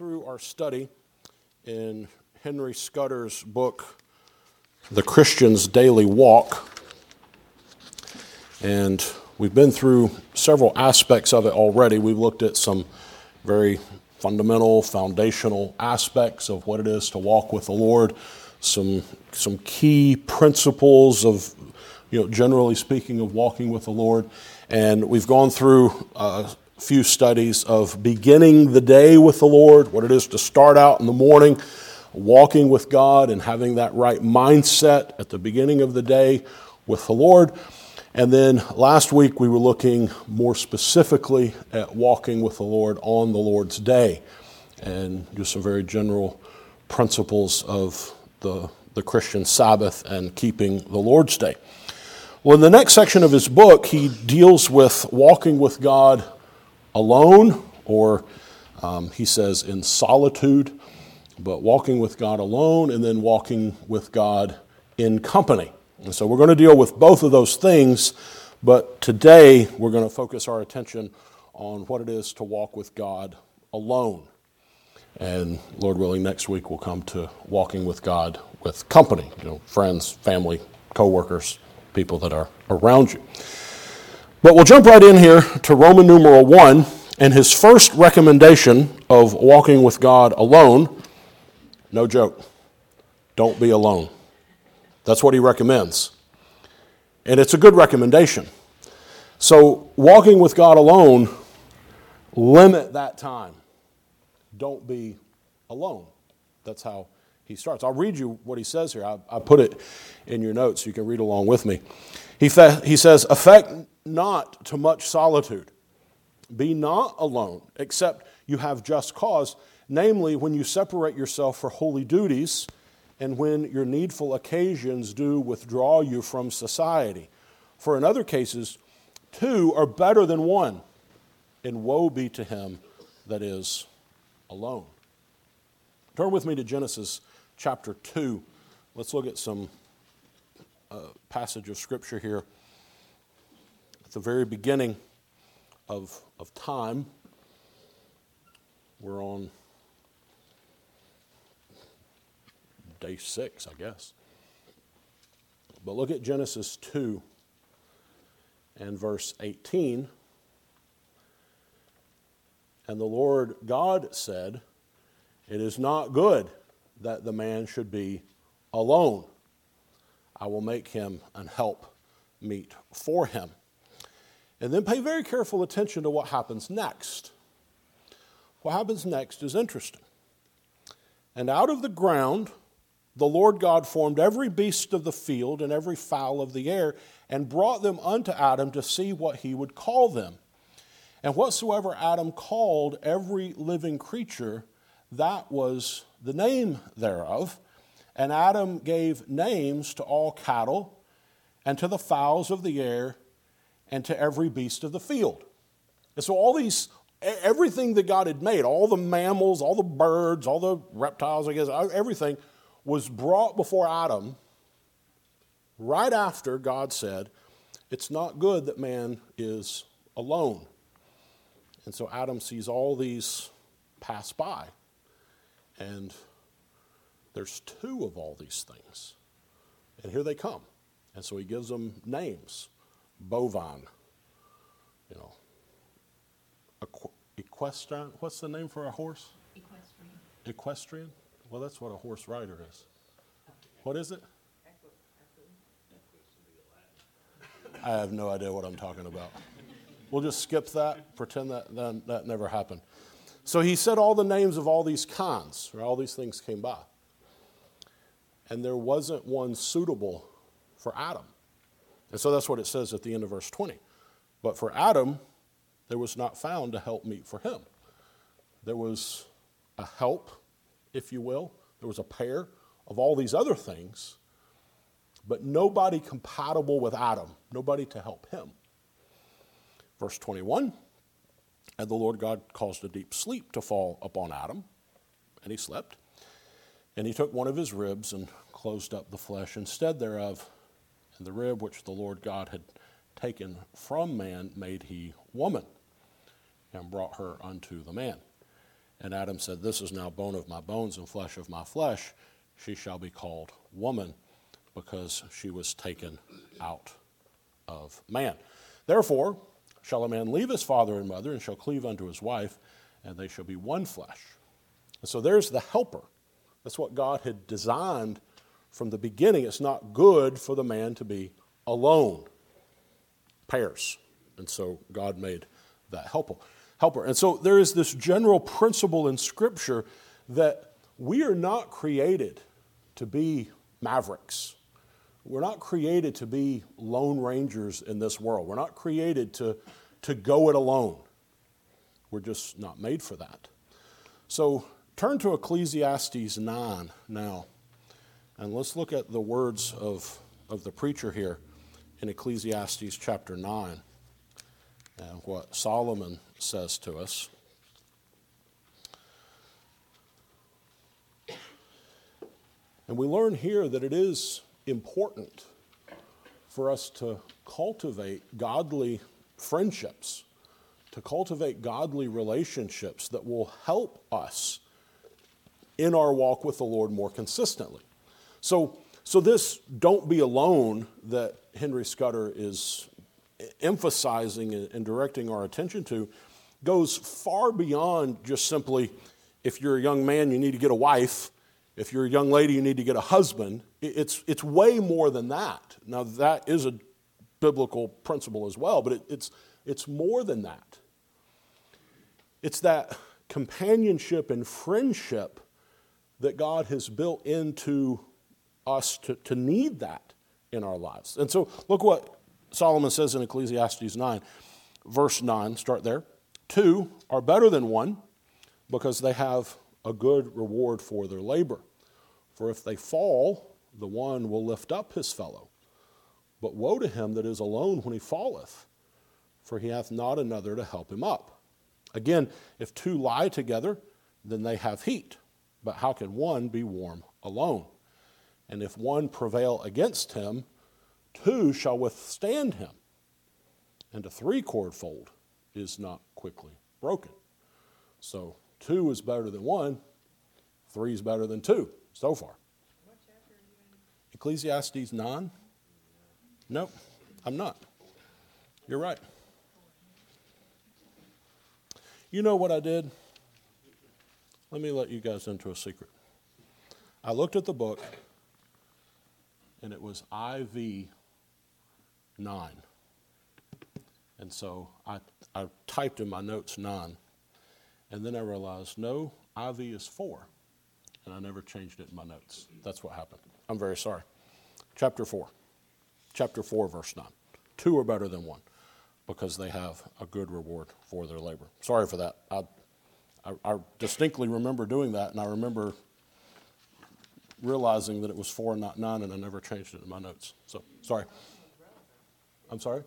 through our study in Henry Scudder's book, The Christian's Daily Walk. And we've been through several aspects of it already. We've looked at some very fundamental, foundational aspects of what it is to walk with the Lord, some, some key principles of, you know, generally speaking, of walking with the Lord. And we've gone through uh, few studies of beginning the day with the Lord, what it is to start out in the morning, walking with God and having that right mindset at the beginning of the day with the Lord. And then last week we were looking more specifically at walking with the Lord on the Lord's day and just some very general principles of the, the Christian Sabbath and keeping the Lord's day. Well, in the next section of his book, he deals with walking with God alone, or um, he says in solitude, but walking with God alone and then walking with God in company. And so we're going to deal with both of those things, but today we're going to focus our attention on what it is to walk with God alone. And Lord willing, next week we'll come to walking with God with company, you know, friends, family, co-workers, people that are around you. But we'll jump right in here to Roman numeral 1 and his first recommendation of walking with God alone. No joke. Don't be alone. That's what he recommends. And it's a good recommendation. So, walking with God alone, limit that time. Don't be alone. That's how he starts. I'll read you what he says here. I, I put it in your notes so you can read along with me. He, fa- he says, Affect not to much solitude. Be not alone, except you have just cause, namely when you separate yourself for holy duties and when your needful occasions do withdraw you from society. For in other cases, two are better than one, and woe be to him that is alone. Turn with me to Genesis chapter 2. Let's look at some uh, passage of scripture here at the very beginning of, of time. We're on day six, I guess. But look at Genesis 2 and verse 18. And the Lord God said, It is not good that the man should be alone. I will make him an help meet for him. And then pay very careful attention to what happens next. What happens next is interesting. And out of the ground, the Lord God formed every beast of the field and every fowl of the air, and brought them unto Adam to see what he would call them. And whatsoever Adam called every living creature, that was the name thereof. And Adam gave names to all cattle, and to the fowls of the air, and to every beast of the field. And so, all these, everything that God had made, all the mammals, all the birds, all the reptiles, I guess, everything was brought before Adam right after God said, It's not good that man is alone. And so Adam sees all these pass by. And there's two of all these things. And here they come. And so he gives them names bovine, you know, equestrian. What's the name for a horse? Equestrian. Equestrian? Well, that's what a horse rider is. What is it? I have no idea what I'm talking about. We'll just skip that, pretend that that, that never happened. So he said all the names of all these cons, or all these things came by. And there wasn't one suitable for Adam. And so that's what it says at the end of verse 20. But for Adam, there was not found a help meet for him. There was a help, if you will. There was a pair of all these other things, but nobody compatible with Adam, nobody to help him. Verse 21 And the Lord God caused a deep sleep to fall upon Adam, and he slept. And he took one of his ribs and closed up the flesh instead thereof and the rib which the Lord God had taken from man made he woman, and brought her unto the man. And Adam said, This is now bone of my bones and flesh of my flesh. She shall be called woman because she was taken out of man. Therefore, shall a man leave his father and mother and shall cleave unto his wife, and they shall be one flesh. And so there's the helper. That's what God had designed from the beginning. It's not good for the man to be alone, pairs. And so God made that helper. helper. And so there is this general principle in Scripture that we are not created to be mavericks. We're not created to be lone rangers in this world. We're not created to, to go it alone. We're just not made for that. So turn to Ecclesiastes 9 now, and let's look at the words of, of the preacher here in Ecclesiastes chapter 9 and what Solomon says to us. And we learn here that it is important for us to cultivate godly friendships, to cultivate godly relationships that will help us in our walk with the Lord more consistently. So, so this don't be alone that Henry Scudder is emphasizing and directing our attention to goes far beyond just simply if you're a young man, you need to get a wife. If you're a young lady, you need to get a husband. It's, it's way more than that. Now, that is a biblical principle as well, but it, it's, it's more than that. It's that companionship and friendship that God has built into us to, to need that in our lives. And so, look what Solomon says in Ecclesiastes 9, verse 9, start there. Two are better than one because they have a good reward for their labor. For if they fall, the one will lift up his fellow. But woe to him that is alone when he falleth, for he hath not another to help him up. Again, if two lie together, then they have heat. But how can one be warm alone? And if one prevail against him, two shall withstand him. And a three cord fold is not quickly broken. So two is better than one, three is better than two so far. Ecclesiastes 9? Nope, I'm not. You're right. You know what I did? Let me let you guys into a secret. I looked at the book, and it was IV 9. And so I, I typed in my notes 9. And then I realized, no, IV is 4. And I never changed it in my notes. That's what happened. I'm very sorry. Chapter 4. Chapter 4, verse 9. Two are better than one because they have a good reward for their labor. Sorry for that. I, I, I distinctly remember doing that, and I remember realizing that it was four and not nine, and I never changed it in my notes. So, sorry. I'm sorry?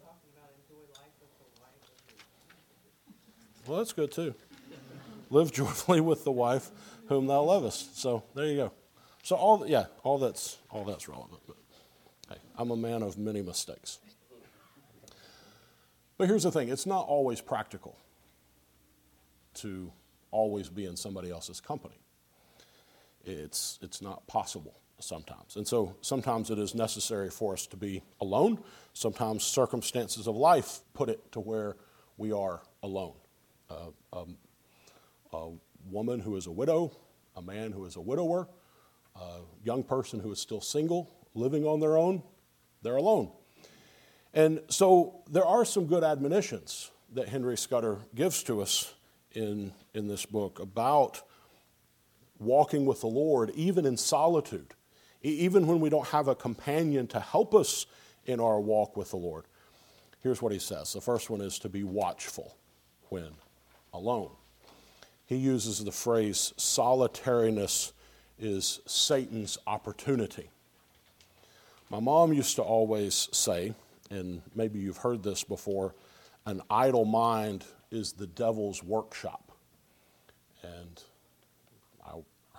Well, that's good too. Live joyfully with the wife whom thou lovest. So there you go. So all yeah, all that's all that's relevant. But hey, I'm a man of many mistakes. But here's the thing: it's not always practical to always be in somebody else's company. It's it's not possible sometimes. And so sometimes it is necessary for us to be alone. Sometimes circumstances of life put it to where we are alone. Uh, um, a woman who is a widow, a man who is a widower, a young person who is still single, living on their own, they're alone. And so there are some good admonitions that Henry Scudder gives to us in, in this book about walking with the Lord, even in solitude even when we don't have a companion to help us in our walk with the Lord. Here's what he says the first one is to be watchful when alone. He uses the phrase solitariness is Satan's opportunity. My mom used to always say, and maybe you've heard this before, an idle mind is the devil's workshop. And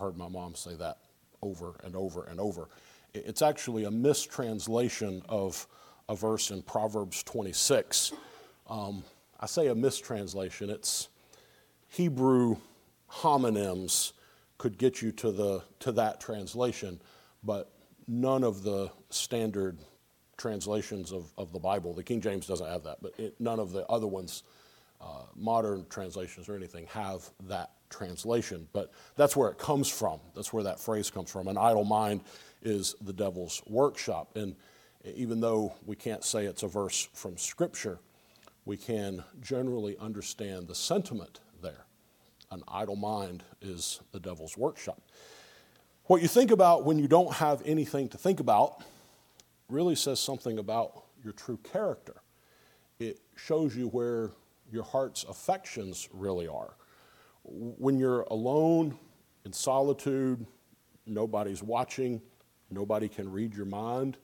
heard my mom say that over and over and over. It's actually a mistranslation of a verse in Proverbs 26. Um, I say a mistranslation, it's Hebrew homonyms could get you to, the, to that translation, but none of the standard translations of, of the Bible, the King James doesn't have that, but it, none of the other ones, uh, modern translations or anything, have that translation. But that's where it comes from. That's where that phrase comes from. An idle mind is the devil's workshop. And even though we can't say it's a verse from Scripture, we can generally understand the sentiment there. An idle mind is the devil's workshop. What you think about when you don't have anything to think about really says something about your true character. It shows you where your heart's affections really are. When you're alone, in solitude, nobody's watching, nobody can read your mind,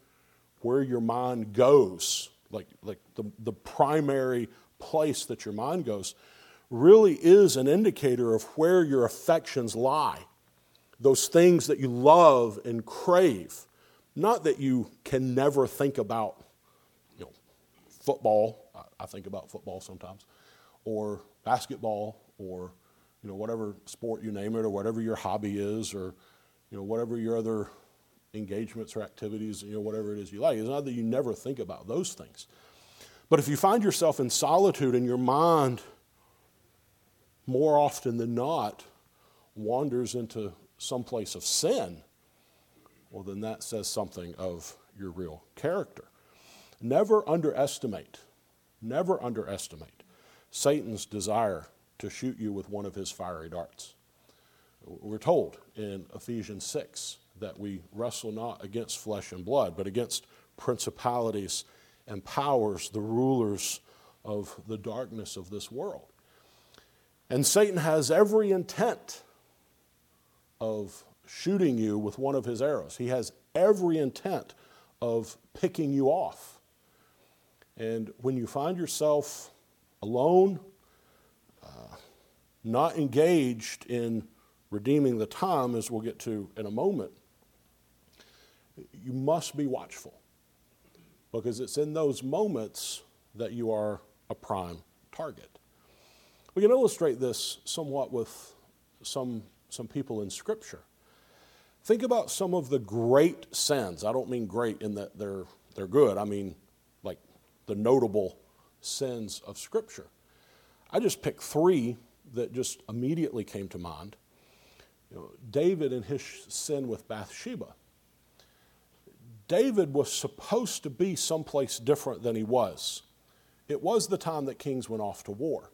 where your mind goes, like, like the, the primary place that your mind goes, really is an indicator of where your affections lie. Those things that you love and crave. Not that you can never think about, you know, football. I think about football sometimes, or basketball, or you know whatever sport you name it, or whatever your hobby is, or you know whatever your other engagements or activities, you know whatever it is you like. It's not that you never think about those things, but if you find yourself in solitude and your mind, more often than not, wanders into some place of sin well, then that says something of your real character. Never underestimate, never underestimate Satan's desire to shoot you with one of his fiery darts. We're told in Ephesians 6 that we wrestle not against flesh and blood, but against principalities and powers, the rulers of the darkness of this world. And Satan has every intent of shooting you with one of his arrows. He has every intent of picking you off. And when you find yourself alone, uh, not engaged in redeeming the time, as we'll get to in a moment, you must be watchful because it's in those moments that you are a prime target. We can illustrate this somewhat with some, some people in Scripture. Think about some of the great sins. I don't mean great in that they're, they're good, I mean like the notable sins of Scripture. I just picked three that just immediately came to mind. You know, David and his sin with Bathsheba. David was supposed to be someplace different than he was. It was the time that kings went off to war.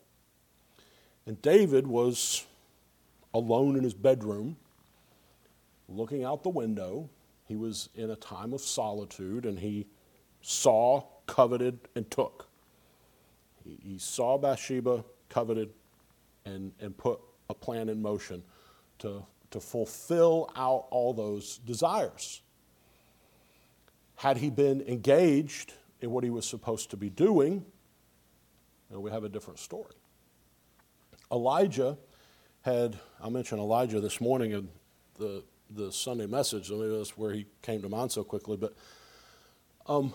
And David was alone in his bedroom looking out the window. He was in a time of solitude and he saw, coveted, and took. He, saw Bathsheba, coveted, and, and put a plan in motion to, to fulfill out all those desires. Had he been engaged in what he was supposed to be doing, you know, we have a different story. Elijah had, I mentioned Elijah this morning in the the Sunday message. I mean, that's where he came to mind so quickly. But um,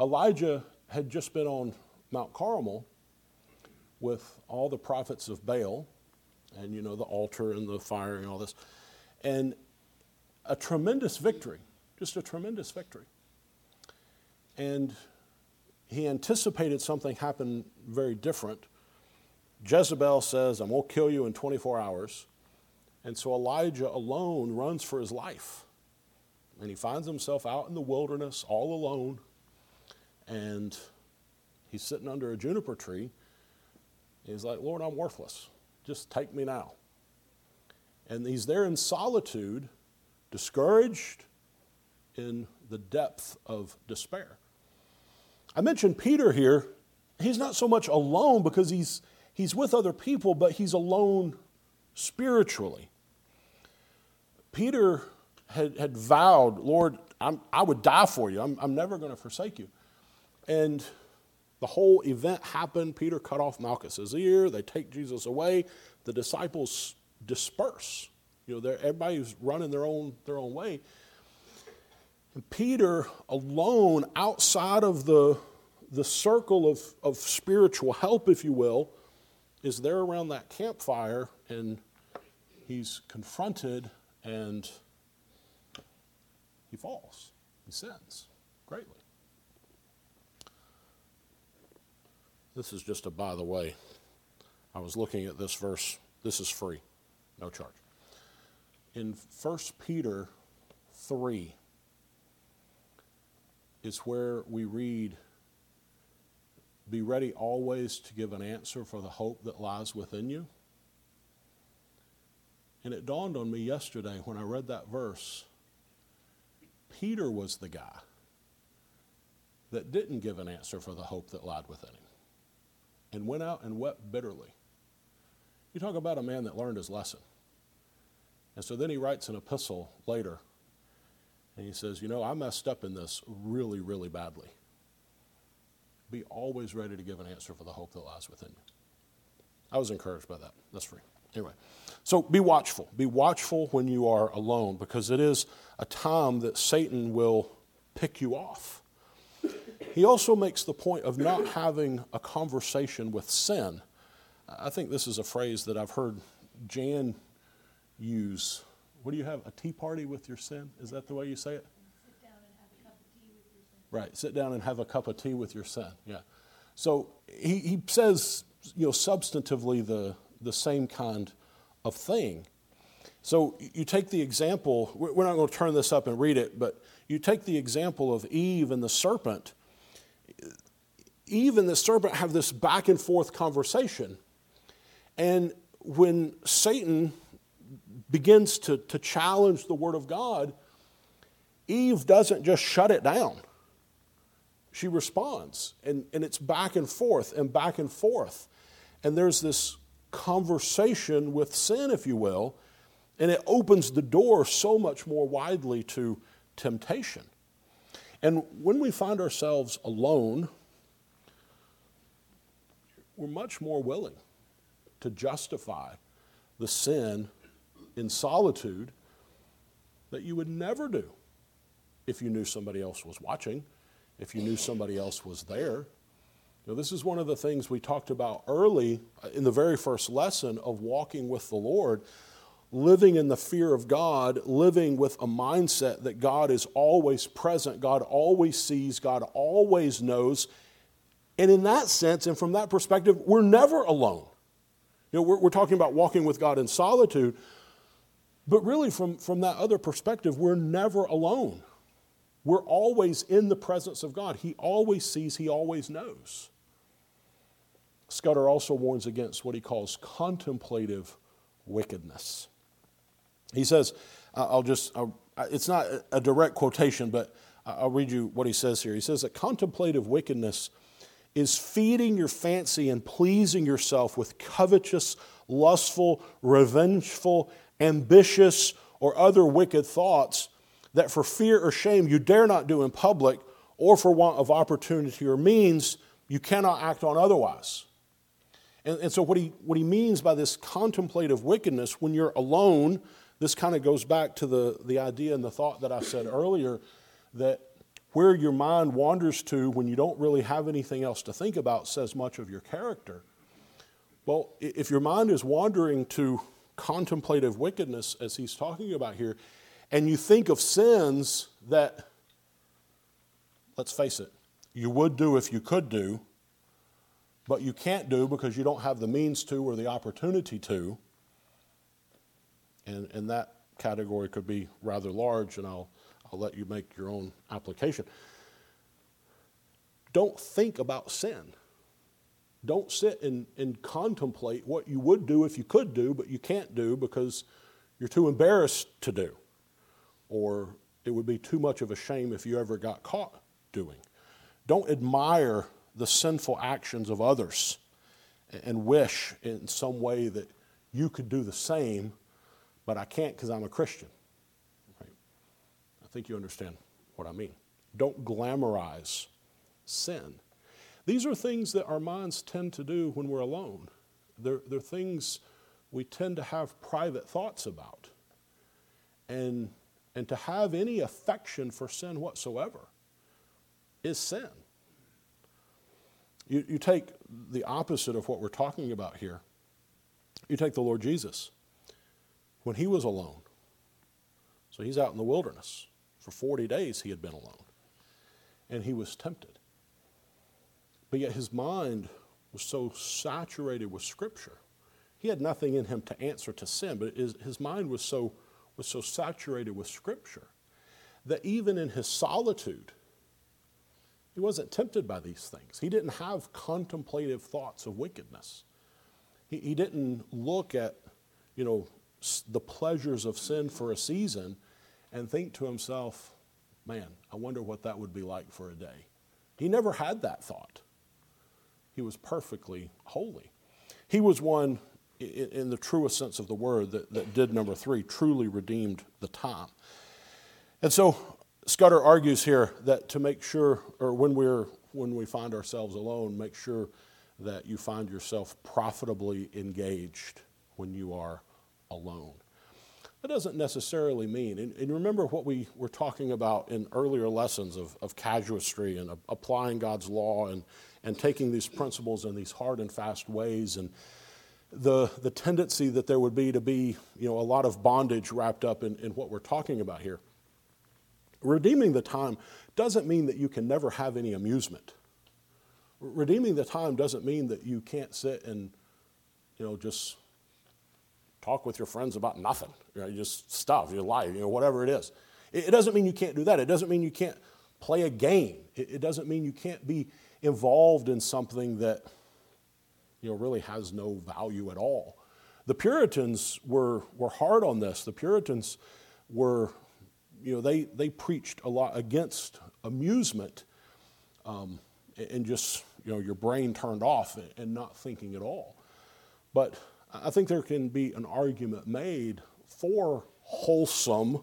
Elijah had just been on Mount Carmel with all the prophets of Baal, and you know the altar and the fire and all this, and a tremendous victory, just a tremendous victory. And he anticipated something happen very different. Jezebel says, "I'm gonna kill you in 24 hours." And so Elijah alone runs for his life. And he finds himself out in the wilderness all alone. And he's sitting under a juniper tree. He's like, Lord, I'm worthless. Just take me now. And he's there in solitude, discouraged in the depth of despair. I mentioned Peter here. He's not so much alone because he's, he's with other people, but he's alone spiritually. Peter had, had vowed, Lord, I'm, i would die for you. I'm, I'm never going to forsake you. And the whole event happened. Peter cut off Malchus's ear. They take Jesus away. The disciples disperse. You know, everybody's running their own, their own way. And Peter, alone, outside of the, the circle of, of spiritual help, if you will, is there around that campfire and he's confronted and he falls. He sins greatly. This is just a by the way. I was looking at this verse. This is free, no charge. In 1 Peter 3 is where we read, Be ready always to give an answer for the hope that lies within you. And it dawned on me yesterday when I read that verse Peter was the guy that didn't give an answer for the hope that lied within him and went out and wept bitterly. You talk about a man that learned his lesson. And so then he writes an epistle later and he says, You know, I messed up in this really, really badly. Be always ready to give an answer for the hope that lies within you. I was encouraged by that. That's free. Anyway, so be watchful. Be watchful when you are alone because it is a time that Satan will pick you off. He also makes the point of not having a conversation with sin. I think this is a phrase that I've heard Jan use. What do you have? A tea party with your sin? Is that the way you say it? Right, sit down and have a cup of tea with your sin. Yeah. So he, he says, you know, substantively the, the same kind of thing. So you take the example, we're not going to turn this up and read it, but you take the example of Eve and the serpent. Eve and the serpent have this back and forth conversation. And when Satan begins to, to challenge the Word of God, Eve doesn't just shut it down. She responds. And, and it's back and forth and back and forth. And there's this conversation with sin, if you will, and it opens the door so much more widely to temptation. And when we find ourselves alone, we're much more willing to justify the sin in solitude that you would never do if you knew somebody else was watching, if you knew somebody else was there. Now, this is one of the things we talked about early in the very first lesson of walking with the Lord, living in the fear of God, living with a mindset that God is always present, God always sees, God always knows. And in that sense, and from that perspective, we're never alone. You know, we're, we're talking about walking with God in solitude, but really, from, from that other perspective, we're never alone. We're always in the presence of God. He always sees, He always knows. Scudder also warns against what he calls contemplative wickedness. He says, I'll just, I'll, it's not a direct quotation, but I'll read you what he says here. He says that contemplative wickedness is feeding your fancy and pleasing yourself with covetous, lustful, revengeful, ambitious, or other wicked thoughts that for fear or shame you dare not do in public, or for want of opportunity or means you cannot act on otherwise. And, and so, what he, what he means by this contemplative wickedness, when you're alone, this kind of goes back to the, the idea and the thought that I said earlier that where your mind wanders to when you don't really have anything else to think about says much of your character. Well, if your mind is wandering to contemplative wickedness, as he's talking about here, and you think of sins that, let's face it, you would do if you could do, but you can't do because you don't have the means to or the opportunity to. And, and that category could be rather large, and I'll, I'll let you make your own application. Don't think about sin. Don't sit and, and contemplate what you would do if you could do, but you can't do because you're too embarrassed to do, or it would be too much of a shame if you ever got caught doing. Don't admire the sinful actions of others and wish in some way that you could do the same, but I can't because I'm a Christian. I think you understand what I mean. Don't glamorize sin. These are things that our minds tend to do when we're alone. They're, they're things we tend to have private thoughts about. And, and to have any affection for sin whatsoever is sin. You, you take the opposite of what we're talking about here. You take the Lord Jesus. when he was alone. So he's out in the wilderness. For 40 days he had been alone. And he was tempted. But yet his mind was so saturated with Scripture. He had nothing in him to answer to sin, but his, his mind was so, was so saturated with Scripture that even in his solitude, he wasn't tempted by these things. He didn't have contemplative thoughts of wickedness. He, he didn't look at, you know, the pleasures of sin for a season and think to himself, man, I wonder what that would be like for a day. He never had that thought. He was perfectly holy. He was one, in the truest sense of the word, that, that did number three, truly redeemed the time. And so Scudder argues here that to make sure, or when we're when we find ourselves alone, make sure that you find yourself profitably engaged when you are alone. That doesn't necessarily mean, and, and remember what we were talking about in earlier lessons of, of casuistry and applying God's law and, and taking these principles in these hard and fast ways and the, the tendency that there would be to be you know, a lot of bondage wrapped up in, in what we're talking about here. Redeeming the time doesn't mean that you can never have any amusement. Redeeming the time doesn't mean that you can't sit and, you know, just talk with your friends about nothing, you know, just stuff, your life, you know, whatever it is. It, doesn't mean you can't do that. It doesn't mean you can't play a game. It, it doesn't mean you can't be involved in something that, you know, really has no value at all. The Puritans were, were hard on this. The Puritans were you know, they, they preached a lot against amusement um, and just, you know, your brain turned off and not thinking at all. But I think there can be an argument made for wholesome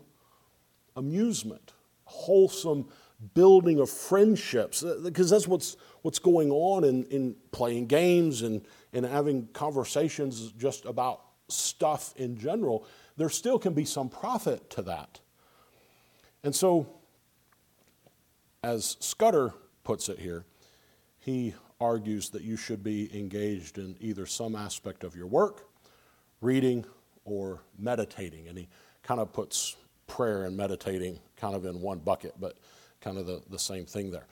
amusement, wholesome building of friendships, because uh, that's what's, what's going on in, in playing games and, and having conversations just about stuff in general. There still can be some profit to that. And so, as Scudder puts it here, he argues that you should be engaged in either some aspect of your work, reading, or meditating. And he kind of puts prayer and meditating kind of in one bucket, but kind of the, the same thing there.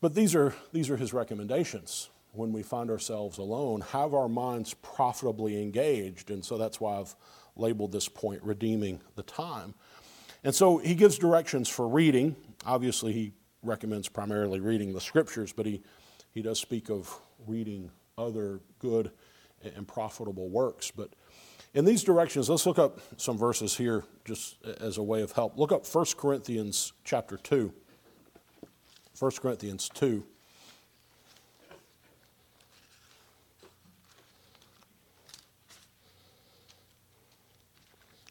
But these are, these are his recommendations when we find ourselves alone. Have our minds profitably engaged. And so that's why I've labeled this point redeeming the time. And so he gives directions for reading. Obviously, he recommends primarily reading the scriptures, but he, he does speak of reading other good and profitable works. But in these directions, let's look up some verses here just as a way of help. Look up 1 Corinthians chapter 2. 1 Corinthians 2.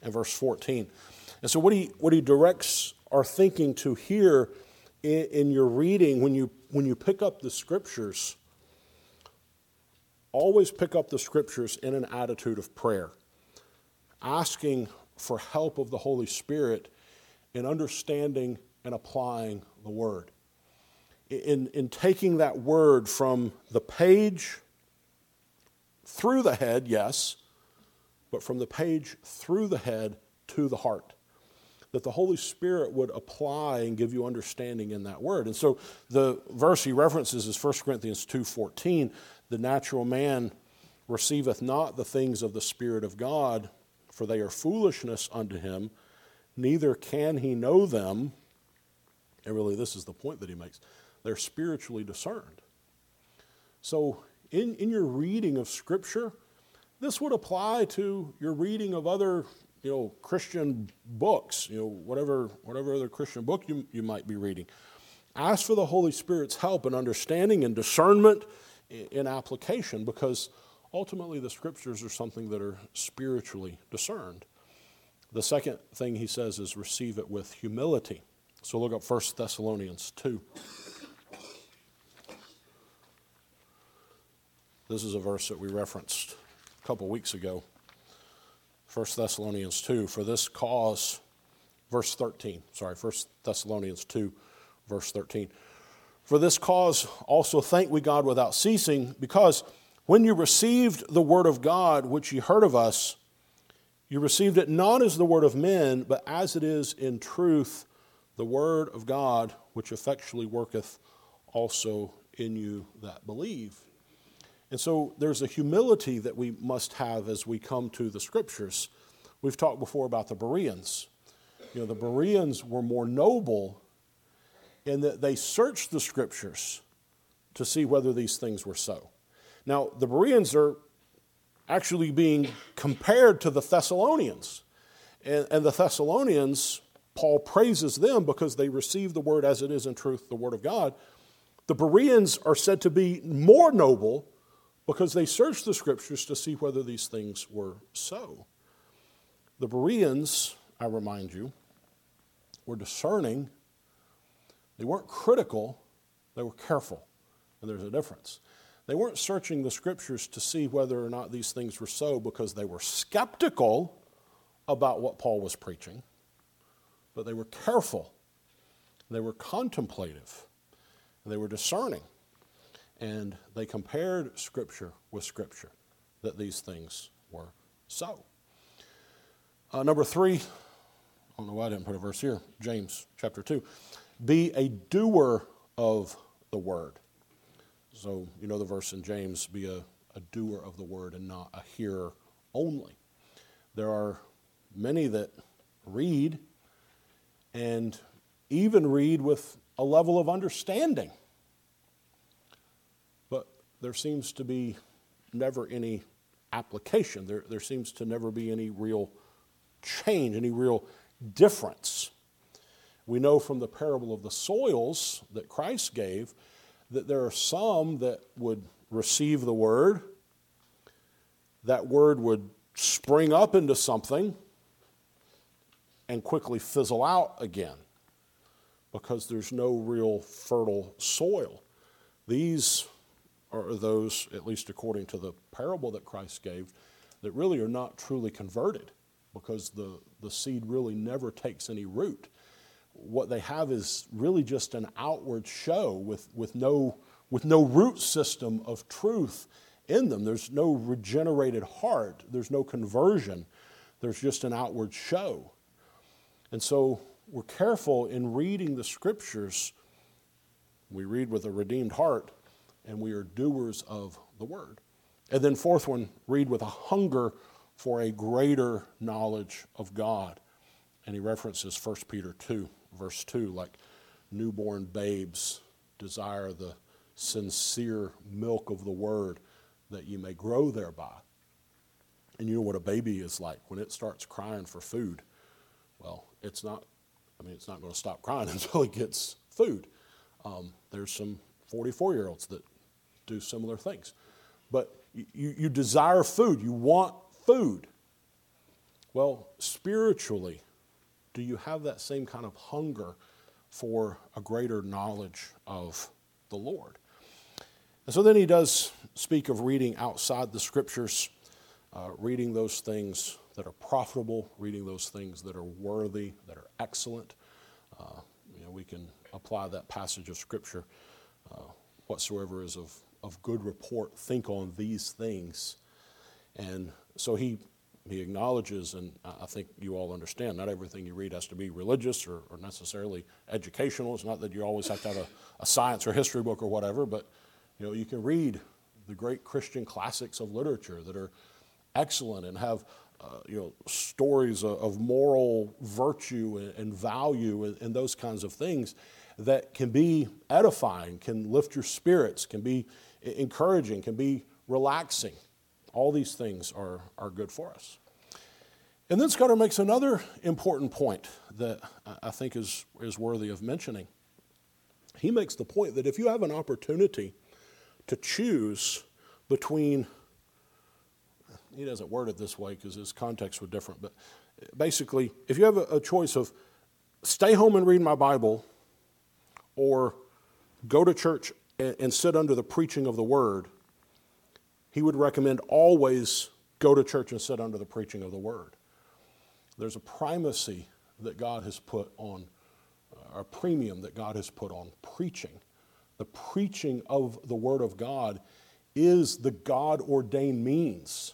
And verse 14. And so, what he, what he directs our thinking to here in, in your reading, when you, when you pick up the scriptures, always pick up the scriptures in an attitude of prayer, asking for help of the Holy Spirit in understanding and applying the word. In, in taking that word from the page through the head, yes, but from the page through the head to the heart that the Holy Spirit would apply and give you understanding in that word. And so the verse he references is 1 Corinthians 2:14, the natural man receiveth not the things of the spirit of God, for they are foolishness unto him, neither can he know them. And really this is the point that he makes. They're spiritually discerned. So in, in your reading of Scripture, this would apply to your reading of other you know, Christian books, you know, whatever, whatever other Christian book you, you might be reading. Ask for the Holy Spirit's help in understanding and discernment in application because ultimately the scriptures are something that are spiritually discerned. The second thing he says is receive it with humility. So look up 1 Thessalonians 2. This is a verse that we referenced a couple weeks ago. 1 Thessalonians 2, for this cause, verse 13, sorry, 1 Thessalonians 2, verse 13. For this cause also thank we God without ceasing, because when you received the word of God which ye heard of us, You received it not as the word of men, but as it is in truth, the word of God, which effectually worketh also in you that believe. And so there's a humility that we must have as we come to the scriptures. We've talked before about the Bereans. You know, the Bereans were more noble in that they searched the scriptures to see whether these things were so. Now, the Bereans are actually being compared to the Thessalonians. And, and, the Thessalonians, Paul praises them because they receive the word as it is in truth, the word of God. The Bereans are said to be more noble because they searched the scriptures to see whether these things were so. The Bereans, I remind you, were discerning. They weren't critical, they were careful. And there's a difference. They weren't searching the scriptures to see whether or not these things were so because they were skeptical about what Paul was preaching, but they were careful, they were contemplative, and they were discerning. And they compared Scripture with Scripture, that these things were so. Uh, number three, I don't know why I didn't put a verse here, James chapter 2. Be a doer of the word. So, you know the verse in James be a, a doer of the word and not a hearer only. There are many that read and even read with a level of understanding there seems to be never any application. There, there seems to never be any real change, any real difference. We know from the parable of the soils that Christ gave that there are some that would receive the word, that word would spring up into something and quickly fizzle out again because there's no real fertile soil. These are those, at least according to the parable that Christ gave, that really are not truly converted because the, the seed really never takes any root. What they have is really just an outward show with, with, no, with no root system of truth in them. There's no regenerated heart, there's no conversion, there's just an outward show. And so we're careful in reading the scriptures. We read with a redeemed heart and we are doers of the word. And then, fourth one, read with a hunger for a greater knowledge of God. And he references 1 Peter 2, verse 2, like newborn babes desire the sincere milk of the word that you may grow thereby. And you know what a baby is like when it starts crying for food. Well, it's not, I mean, it's not going to stop crying until it gets food. Um, there's some 44 year olds that do similar things. But you, you desire food, you want food. Well, spiritually, do you have that same kind of hunger for a greater knowledge of the Lord? And so then he does speak of reading outside the scriptures, uh, reading those things that are profitable, reading those things that are worthy, that are excellent. Uh, you know, we can apply that passage of scripture uh, whatsoever is of of good report think on these things. And so he, he acknowledges, and I think you all understand, not everything you read has to be religious or, or necessarily educational. It's not that you always have to have a, a science or history book or whatever, but you know, you can read the great Christian classics of literature that are excellent and have uh, you know, stories of, of moral virtue and, and value and, and, those kinds of things that can be edifying, can lift your spirits, can be encouraging, can be relaxing. All these things are, are good for us. And then Scudder makes another important point that I think is, is worthy of mentioning. He makes the point that if you have an opportunity to choose between, he doesn't word it this way because his context was different, but basically, if you have a, a choice of stay home and read my Bible or go to church and, and sit under the preaching of the word, he would recommend always go to church and sit under the preaching of the word. There's a primacy that God has put on, uh, a premium that God has put on preaching. The preaching of the word of God is the God ordained means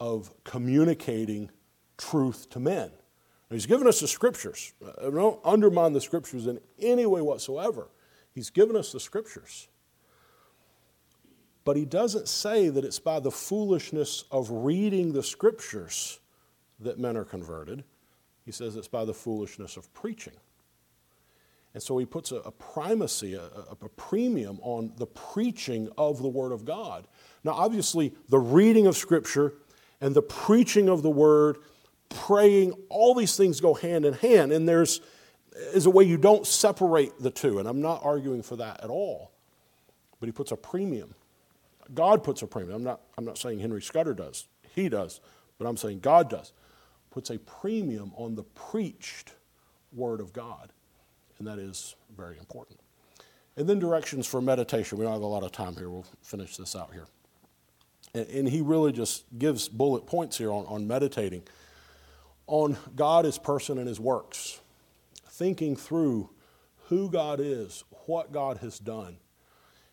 of communicating truth to men. He's given us the scriptures. Uh, don't undermine the scriptures in any way whatsoever. He's given us the scriptures. But he doesn't say that it's by the foolishness of reading the scriptures that men are converted. He says it's by the foolishness of preaching. And so he puts a, a primacy, a, a, premium on the preaching of the Word of God. Now, obviously, the reading of Scripture and the preaching of the Word, praying, all these things go hand in hand. And there's is a way you don't separate the two. And I'm not arguing for that at all. But he puts a premium. God puts a premium. I'm not, I'm not saying Henry Scudder does. He does. But I'm saying God does. Puts a premium on the preached Word of God and that is very important. And then directions for meditation. We don't have a lot of time here. We'll finish this out here. And, and he really just gives bullet points here on, on meditating on God, his person, and his works, thinking through who God is, what God has done.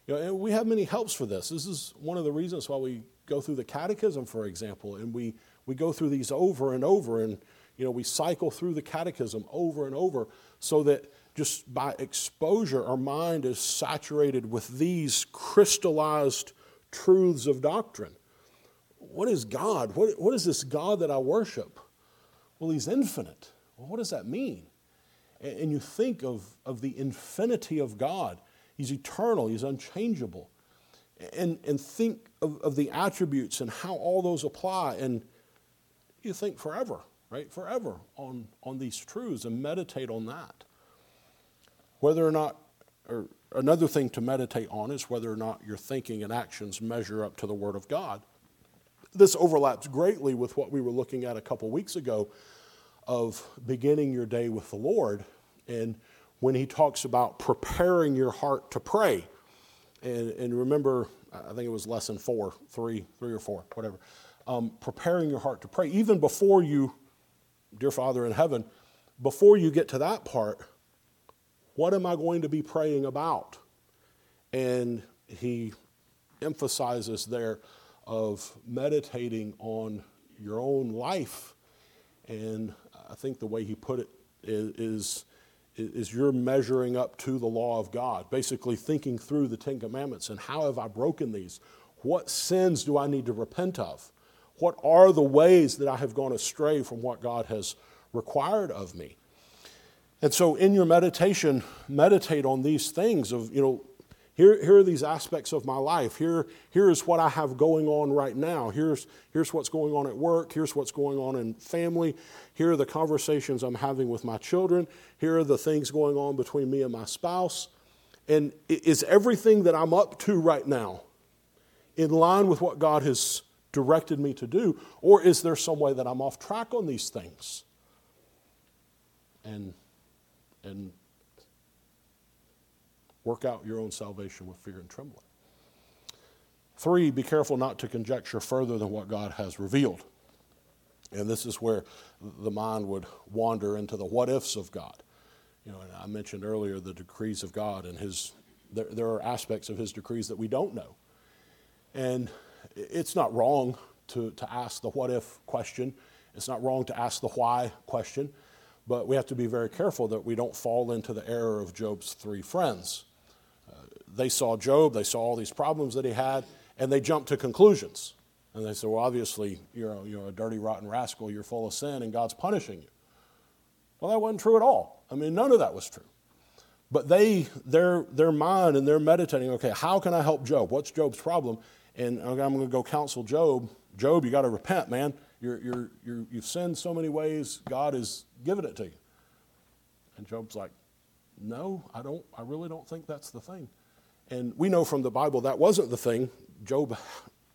You know, and we have many helps for this. This is one of the reasons why we go through the catechism, for example, and we, we go through these over and over, and you know, we cycle through the catechism over and over so that just by exposure, our mind is saturated with these crystallized truths of doctrine. What is God? What, what is this God that I worship? Well, He's infinite. Well, what does that mean? And, you think of, of the infinity of God. He's eternal, He's unchangeable. And, and think of, of the attributes and how all those apply. And you think forever, right? Forever on, on these truths and meditate on that. Whether or not, or another thing to meditate on is whether or not your thinking and actions measure up to the Word of God. This overlaps greatly with what we were looking at a couple weeks ago of beginning your day with the Lord. And when he talks about preparing your heart to pray. And, and remember, I think it was lesson four, three, three or four, whatever. Um, preparing your heart to pray. Even before you, dear Father in heaven, before you get to that part, what am I going to be praying about? And he emphasizes there of meditating on your own life. And I think the way he put it is, is you're measuring up to the law of God, basically thinking through the Ten Commandments and how have I broken these? What sins do I need to repent of? What are the ways that I have gone astray from what God has required of me? And so in your meditation, meditate on these things of, you know, here, here are these aspects of my life. Here, here is what I have going on right now. Here's, here's what's going on at work. Here's what's going on in family. Here are the conversations I'm having with my children. Here are the things going on between me and my spouse. And is everything that I'm up to right now in line with what God has directed me to do? Or is there some way that I'm off track on these things? And and work out your own salvation with fear and trembling. Three, be careful not to conjecture further than what God has revealed. And this is where the mind would wander into the what ifs of God. You know, I mentioned earlier the decrees of God and his there, there are aspects of his decrees that we don't know. And it's not wrong to, to ask the what if question. It's not wrong to ask the why question. But we have to be very careful that we don't fall into the error of Job's three friends. They saw Job, they saw all these problems that he had, and they jumped to conclusions. And they said, Well, obviously, you're a, you're a dirty, rotten rascal, you're full of sin, and God's punishing you. Well, that wasn't true at all. I mean, none of that was true. But they, their, their mind and they're meditating, okay, how can I help Job? What's Job's problem? And okay, I'm going to go counsel Job. Job, you got to repent, man. You're, you're, you're, you've sinned so many ways, God has given it to you. And Job's like, No, I don't, I really don't think that's the thing. And we know from the Bible that wasn't the thing. Job,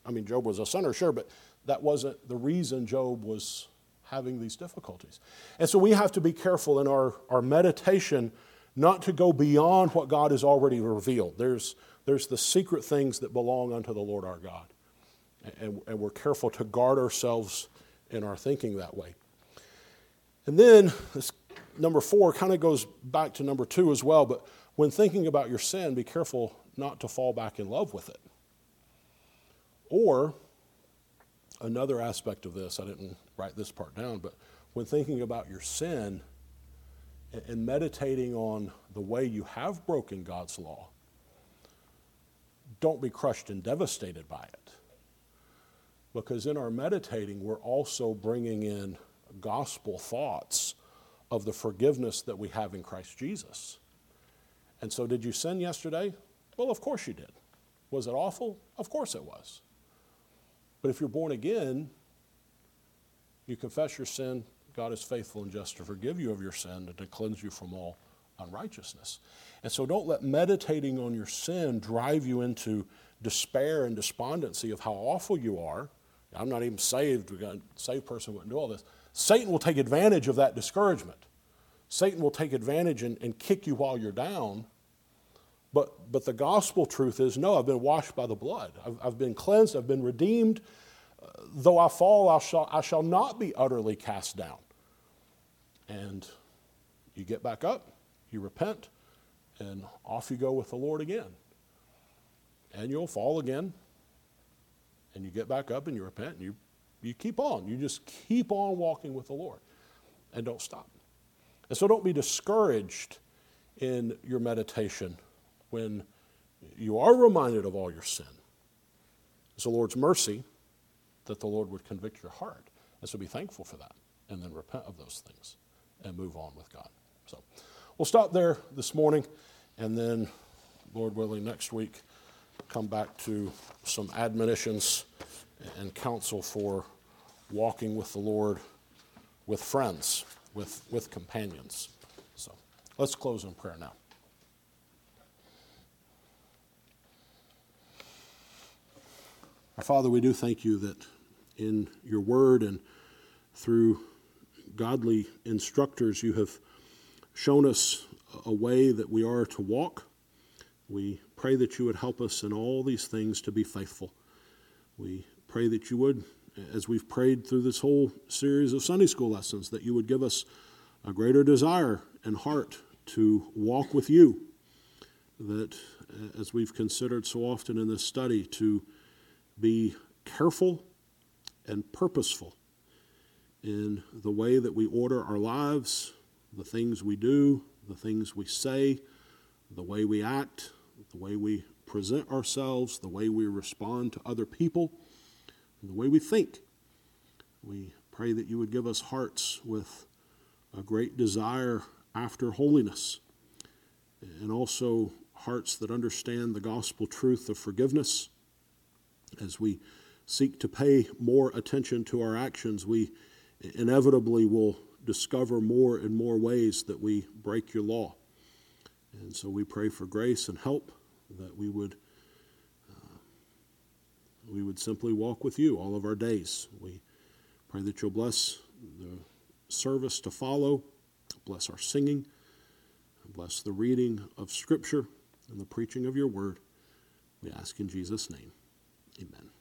I mean, Job was a sinner, sure, but that wasn't the reason Job was having these difficulties. And so we have to be careful in our, our meditation not to go beyond what God has already revealed. There's, there's the secret things that belong unto the Lord our God. And, and we're careful to guard ourselves in our thinking that way. And then this number four kind of goes back to number two as well, but when thinking about your sin, be careful not to fall back in love with it. Or another aspect of this, I didn't write this part down, but when thinking about your sin and meditating on the way you have broken God's law, don't be crushed and devastated by it. Because in our meditating, we're also bringing in gospel thoughts of the forgiveness that we have in Christ Jesus. And so, did you sin yesterday? Well, of course you did. Was it awful? Of course it was. But if you're born again, you confess your sin, God is faithful and just to forgive you of your sin and to cleanse you from all unrighteousness. And so don't let meditating on your sin drive you into despair and despondency of how awful you are. I'm not even saved. A saved person wouldn't do all this. Satan will take advantage of that discouragement. Satan will take advantage and, and kick you while you're down. But, but the gospel truth is no, I've been washed by the blood. I've, I've been cleansed. I've been redeemed. Uh, though I fall, I shall, I shall not be utterly cast down. And you get back up, you repent, and off you go with the Lord again. And you'll fall again, and you get back up and you repent, and you, you keep on. You just keep on walking with the Lord and don't stop. And so don't be discouraged in your meditation when you are reminded of all your sin. It's the Lord's mercy that the Lord would convict your heart. And so be thankful for that and then repent of those things and move on with God. So we'll stop there this morning and then, Lord willing, next week come back to some admonitions and counsel for walking with the Lord with friends, with, with companions. So let's close in prayer now. Our Father, we do thank you that in your word and through godly instructors, you have shown us a way that we are to walk. We pray that you would help us in all these things to be faithful. We pray that you would, as we've prayed through this whole series of Sunday school lessons, that you would give us a greater desire and heart to walk with you. That, uh, as we've considered so often in this study, to be careful and purposeful in the way that we order our lives, the things we do, the things we say, the way we act, the way we present ourselves, the way we respond to other people, and the way we think. We pray that you would give us hearts with a great desire after holiness, and also hearts that understand the gospel truth of forgiveness. As we seek to pay more attention to our actions, we inevitably will discover more and more ways that we break your law. And so we pray for grace and help that we would we would simply walk with you all of our days. We pray that you'll bless the service to follow, bless our singing, bless the reading of Scripture and the preaching of your word. We ask in Jesus' name. Amen.